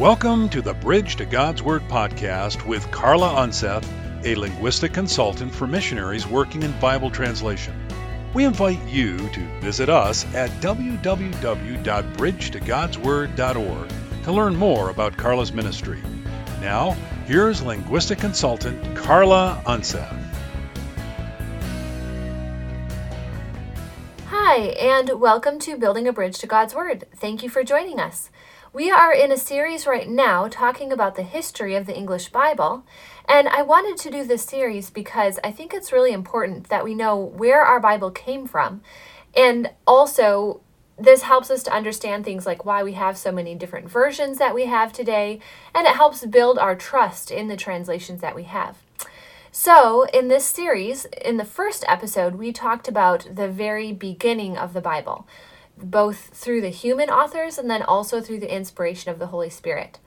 Welcome to the Bridge to God's Word podcast with Carla Unseth, a linguistic consultant for missionaries working in Bible translation. We invite you to visit us at www.bridgetogodsword.org to learn more about Carla's ministry. Now, here's linguistic consultant Carla Unseth. Hi, and welcome to Building a Bridge to God's Word. Thank you for joining us. We are in a series right now talking about the history of the English Bible, and I wanted to do this series because I think it's really important that we know where our Bible came from, and also this helps us to understand things like why we have so many different versions that we have today, and it helps build our trust in the translations that we have. So, in this series, in the first episode, we talked about the very beginning of the Bible both through the human authors and then also through the inspiration of the Holy Spirit.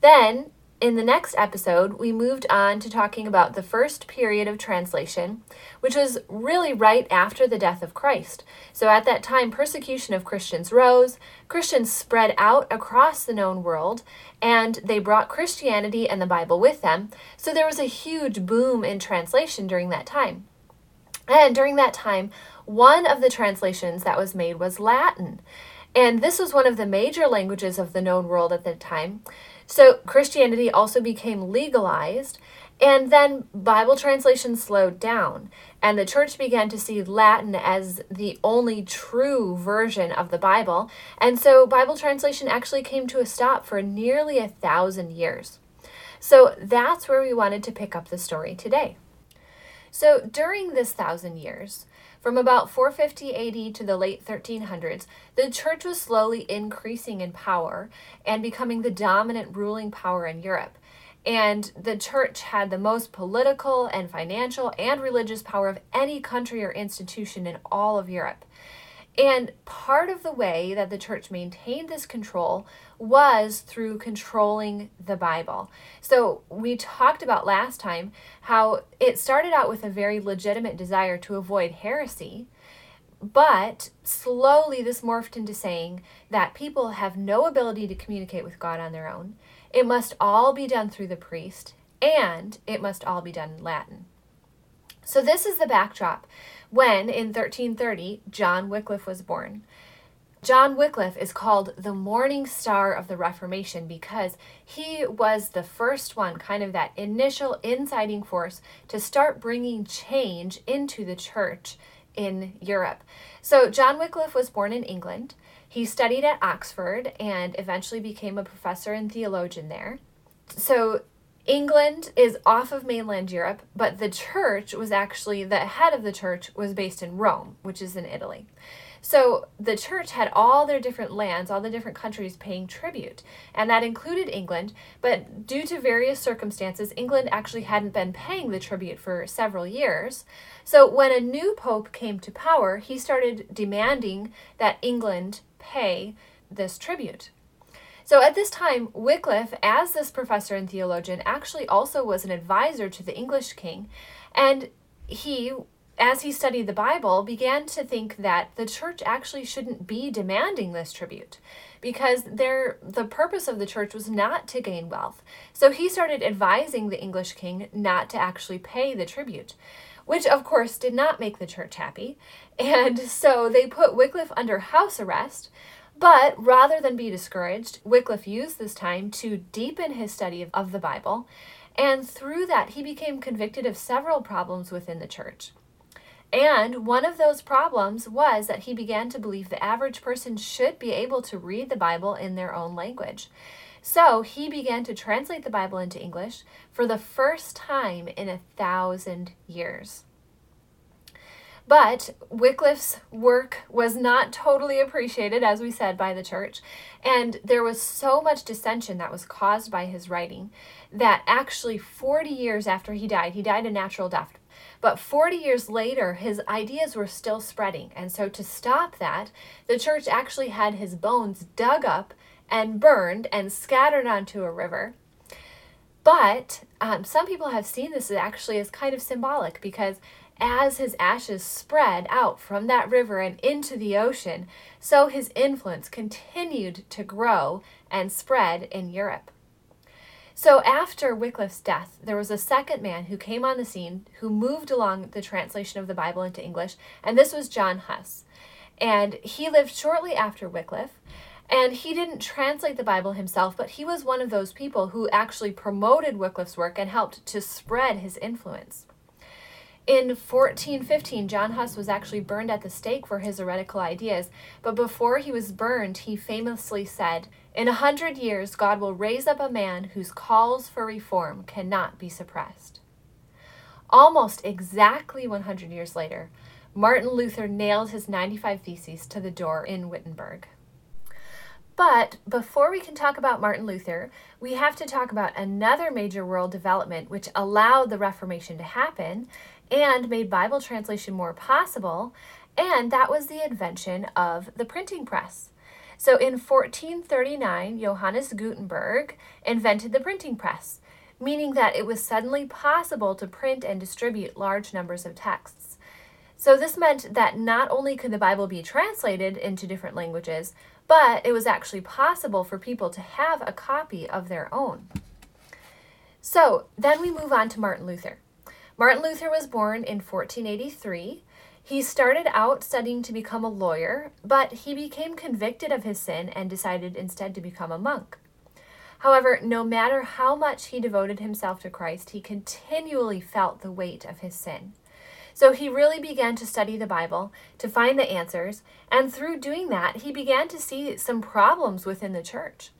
Then, in the next episode, we moved on to talking about the first period of translation, which was really right after the death of Christ. So at that time, persecution of Christians rose, Christians spread out across the known world, and they brought Christianity and the Bible with them. So there was a huge boom in translation during that time. And during that time, one of the translations that was made was Latin. And this was one of the major languages of the known world at the time. So Christianity also became legalized, and then Bible translation slowed down, and the church began to see Latin as the only true version of the Bible. And so Bible translation actually came to a stop for nearly a thousand years. So that's where we wanted to pick up the story today. So during this thousand years, from about 450 AD to the late 1300s, the church was slowly increasing in power and becoming the dominant ruling power in Europe. And the church had the most political and financial and religious power of any country or institution in all of Europe. And part of the way that the church maintained this control was through controlling the Bible. So, we talked about last time how it started out with a very legitimate desire to avoid heresy, but slowly this morphed into saying that people have no ability to communicate with God on their own. It must all be done through the priest, and it must all be done in Latin. So, this is the backdrop when, in 1330, John Wycliffe was born. John Wycliffe is called the morning star of the Reformation because he was the first one, kind of that initial inciting force to start bringing change into the church in Europe. So, John Wycliffe was born in England. He studied at Oxford and eventually became a professor and theologian there. So, England is off of mainland Europe, but the church was actually, the head of the church was based in Rome, which is in Italy. So the church had all their different lands, all the different countries paying tribute, and that included England. But due to various circumstances, England actually hadn't been paying the tribute for several years. So when a new pope came to power, he started demanding that England pay this tribute. So at this time, Wycliffe, as this professor and theologian, actually also was an advisor to the English king, and he as he studied the Bible, began to think that the church actually shouldn't be demanding this tribute because the purpose of the church was not to gain wealth. So he started advising the English king not to actually pay the tribute, which of course did not make the church happy. And so they put Wycliffe under house arrest. But rather than be discouraged, Wycliffe used this time to deepen his study of, of the Bible. And through that, he became convicted of several problems within the church. And one of those problems was that he began to believe the average person should be able to read the Bible in their own language. So he began to translate the Bible into English for the first time in a thousand years. But Wycliffe's work was not totally appreciated, as we said, by the church, and there was so much dissension that was caused by his writing that actually 40 years after he died, he died a natural death, but 40 years later, his ideas were still spreading. And so, to stop that, the church actually had his bones dug up and burned and scattered onto a river. But um, some people have seen this actually as kind of symbolic because as his ashes spread out from that river and into the ocean, so his influence continued to grow and spread in Europe. So after Wycliffe's death, there was a second man who came on the scene who moved along the translation of the Bible into English, and this was John Huss. And he lived shortly after Wycliffe, and he didn't translate the Bible himself, but he was one of those people who actually promoted Wycliffe's work and helped to spread his influence. In 1415, John Huss was actually burned at the stake for his heretical ideas, but before he was burned, he famously said, In a hundred years, God will raise up a man whose calls for reform cannot be suppressed. Almost exactly 100 years later, Martin Luther nailed his 95 Theses to the door in Wittenberg. But before we can talk about Martin Luther, we have to talk about another major world development which allowed the Reformation to happen and made Bible translation more possible, and that was the invention of the printing press. So in 1439, Johannes Gutenberg invented the printing press, meaning that it was suddenly possible to print and distribute large numbers of texts. So this meant that not only could the Bible be translated into different languages, but it was actually possible for people to have a copy of their own. So then we move on to Martin Luther. Martin Luther was born in 1483. He started out studying to become a lawyer, but he became convicted of his sin and decided instead to become a monk. However, no matter how much he devoted himself to Christ, he continually felt the weight of his sin. So he really began to study the Bible to find the answers, and through doing that, he began to see some problems within the church.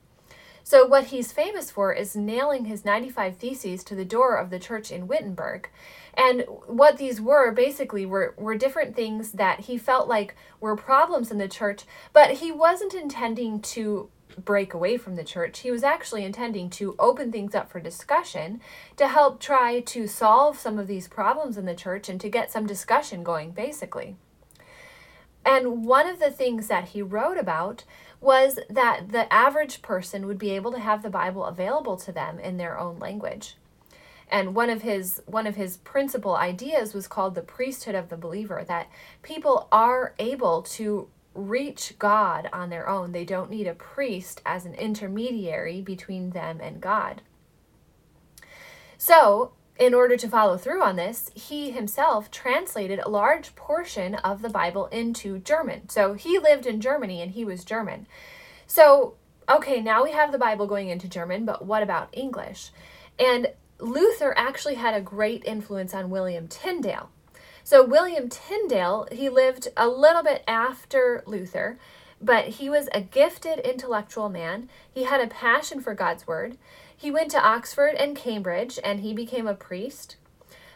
So, what he's famous for is nailing his 95 Theses to the door of the church in Wittenberg. And what these were basically were, were different things that he felt like were problems in the church, but he wasn't intending to break away from the church. He was actually intending to open things up for discussion to help try to solve some of these problems in the church and to get some discussion going, basically. And one of the things that he wrote about was that the average person would be able to have the Bible available to them in their own language. And one of his one of his principal ideas was called the priesthood of the believer that people are able to reach God on their own. They don't need a priest as an intermediary between them and God. So, in order to follow through on this, he himself translated a large portion of the Bible into German. So he lived in Germany and he was German. So, okay, now we have the Bible going into German, but what about English? And Luther actually had a great influence on William Tyndale. So, William Tyndale, he lived a little bit after Luther, but he was a gifted intellectual man. He had a passion for God's word. He went to Oxford and Cambridge and he became a priest.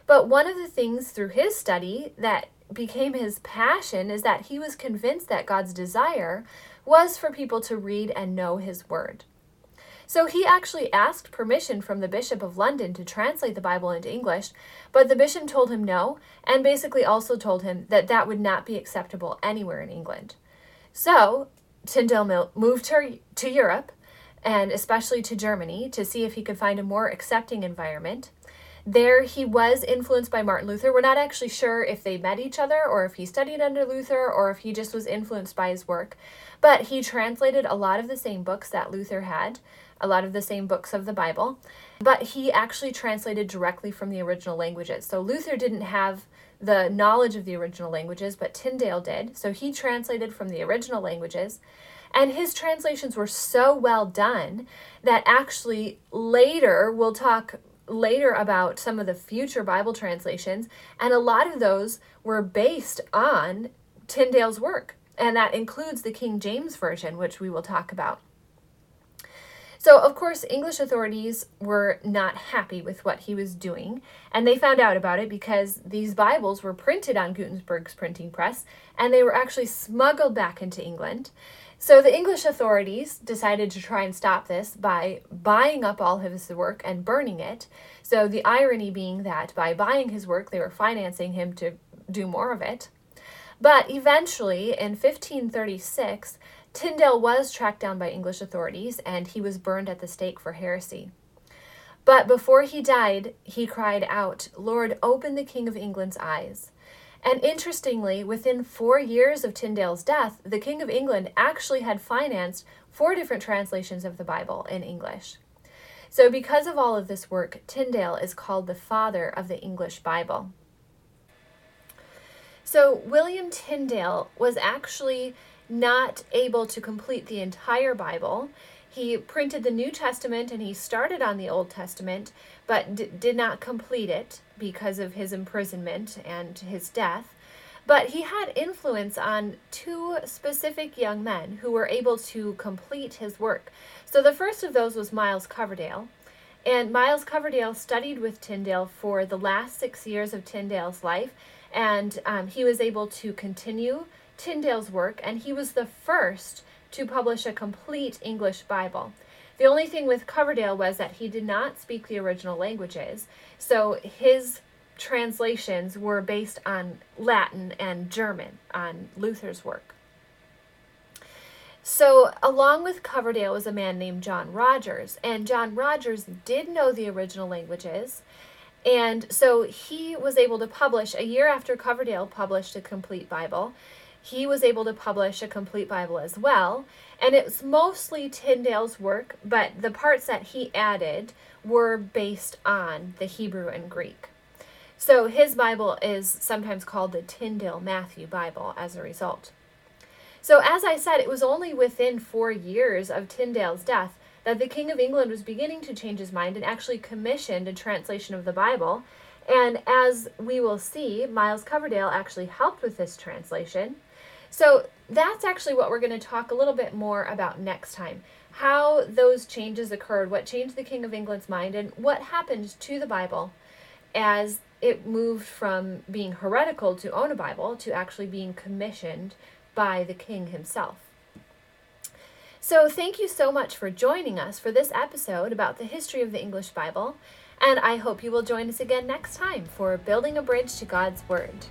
But one of the things through his study that became his passion is that he was convinced that God's desire was for people to read and know his word. So he actually asked permission from the Bishop of London to translate the Bible into English, but the bishop told him no, and basically also told him that that would not be acceptable anywhere in England. So Tyndale moved to, to Europe and especially to Germany to see if he could find a more accepting environment. There, he was influenced by Martin Luther. We're not actually sure if they met each other or if he studied under Luther or if he just was influenced by his work. But he translated a lot of the same books that Luther had, a lot of the same books of the Bible. But he actually translated directly from the original languages. So Luther didn't have the knowledge of the original languages, but Tyndale did. So he translated from the original languages. And his translations were so well done that actually later we'll talk later about some of the future Bible translations, and a lot of those were based on Tyndale's work, and that includes the King James Version, which we will talk about. So, of course, English authorities were not happy with what he was doing, and they found out about it because these Bibles were printed on Gutenberg's printing press and they were actually smuggled back into England. So the English authorities decided to try and stop this by buying up all of his work and burning it. So the irony being that by buying his work, they were financing him to do more of it. But eventually, in 1536, Tyndale was tracked down by English authorities and he was burned at the stake for heresy. But before he died, he cried out, Lord, open the King of England's eyes. And interestingly, within four years of Tyndale's death, the King of England actually had financed four different translations of the Bible in English. So, because of all of this work, Tyndale is called the father of the English Bible. So, William Tyndale was actually not able to complete the entire Bible. He printed the New Testament and he started on the Old Testament, but d- did not complete it because of his imprisonment and his death. But he had influence on two specific young men who were able to complete his work. So the first of those was Miles Coverdale. And Miles Coverdale studied with Tyndale for the last six years of Tyndale's life, and um, he was able to continue Tyndale's work, and he was the first to publish a complete English Bible. The only thing with Coverdale was that he did not speak the original languages, so his translations were based on Latin and German, on Luther's work. So, along with Coverdale was a man named John Rogers, and John Rogers did know the original languages, and so he was able to publish a year after Coverdale published a complete Bible he was able to publish a complete Bible as well. And it's mostly Tyndale's work, but the parts that he added were based on the Hebrew and Greek. So his Bible is sometimes called the Tyndale Matthew Bible as a result. So, as I said, it was only within four years of Tyndale's death that the King of England was beginning to change his mind and actually commissioned a translation of the Bible. And as we will see, Miles Coverdale actually helped with this translation. So that's actually what we're going to talk a little bit more about next time. How those changes occurred, what changed the King of England's mind, and what happened to the Bible as it moved from being heretical to own a Bible to actually being commissioned by the king himself. So, thank you so much for joining us for this episode about the history of the English Bible, and I hope you will join us again next time for Building a Bridge to God's Word.